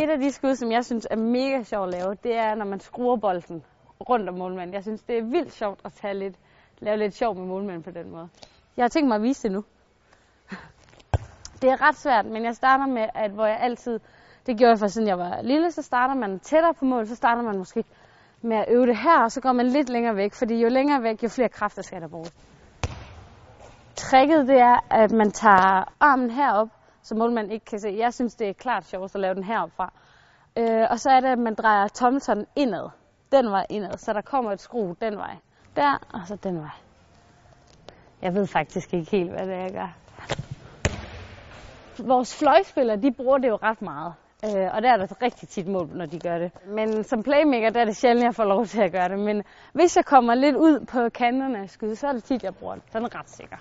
Et af de skud, som jeg synes er mega sjovt at lave, det er, når man skruer bolden rundt om målmanden. Jeg synes, det er vildt sjovt at tage lidt, lave lidt sjov med målmanden på den måde. Jeg har tænkt mig at vise det nu. Det er ret svært, men jeg starter med, at hvor jeg altid, det gjorde jeg for siden jeg var lille, så starter man tættere på mål, så starter man måske med at øve det her, og så går man lidt længere væk, fordi jo længere væk, jo flere kræfter skal der bruges. Tricket det er, at man tager armen herop, så målmanden ikke kan se. Jeg synes, det er klart sjovt at lave den her fra. Øh, og så er det, at man drejer tommeltotten indad. Den vej indad, så der kommer et skru den vej. Der, og så den vej. Jeg ved faktisk ikke helt, hvad det er, jeg gør. Vores fløjspillere, de bruger det jo ret meget. Øh, og der er der rigtig tit mål, når de gør det. Men som playmaker, der er det sjældent, jeg får lov til at gøre det. Men hvis jeg kommer lidt ud på kanterne af skyde, så er det tit, jeg bruger den. Så er den ret sikker.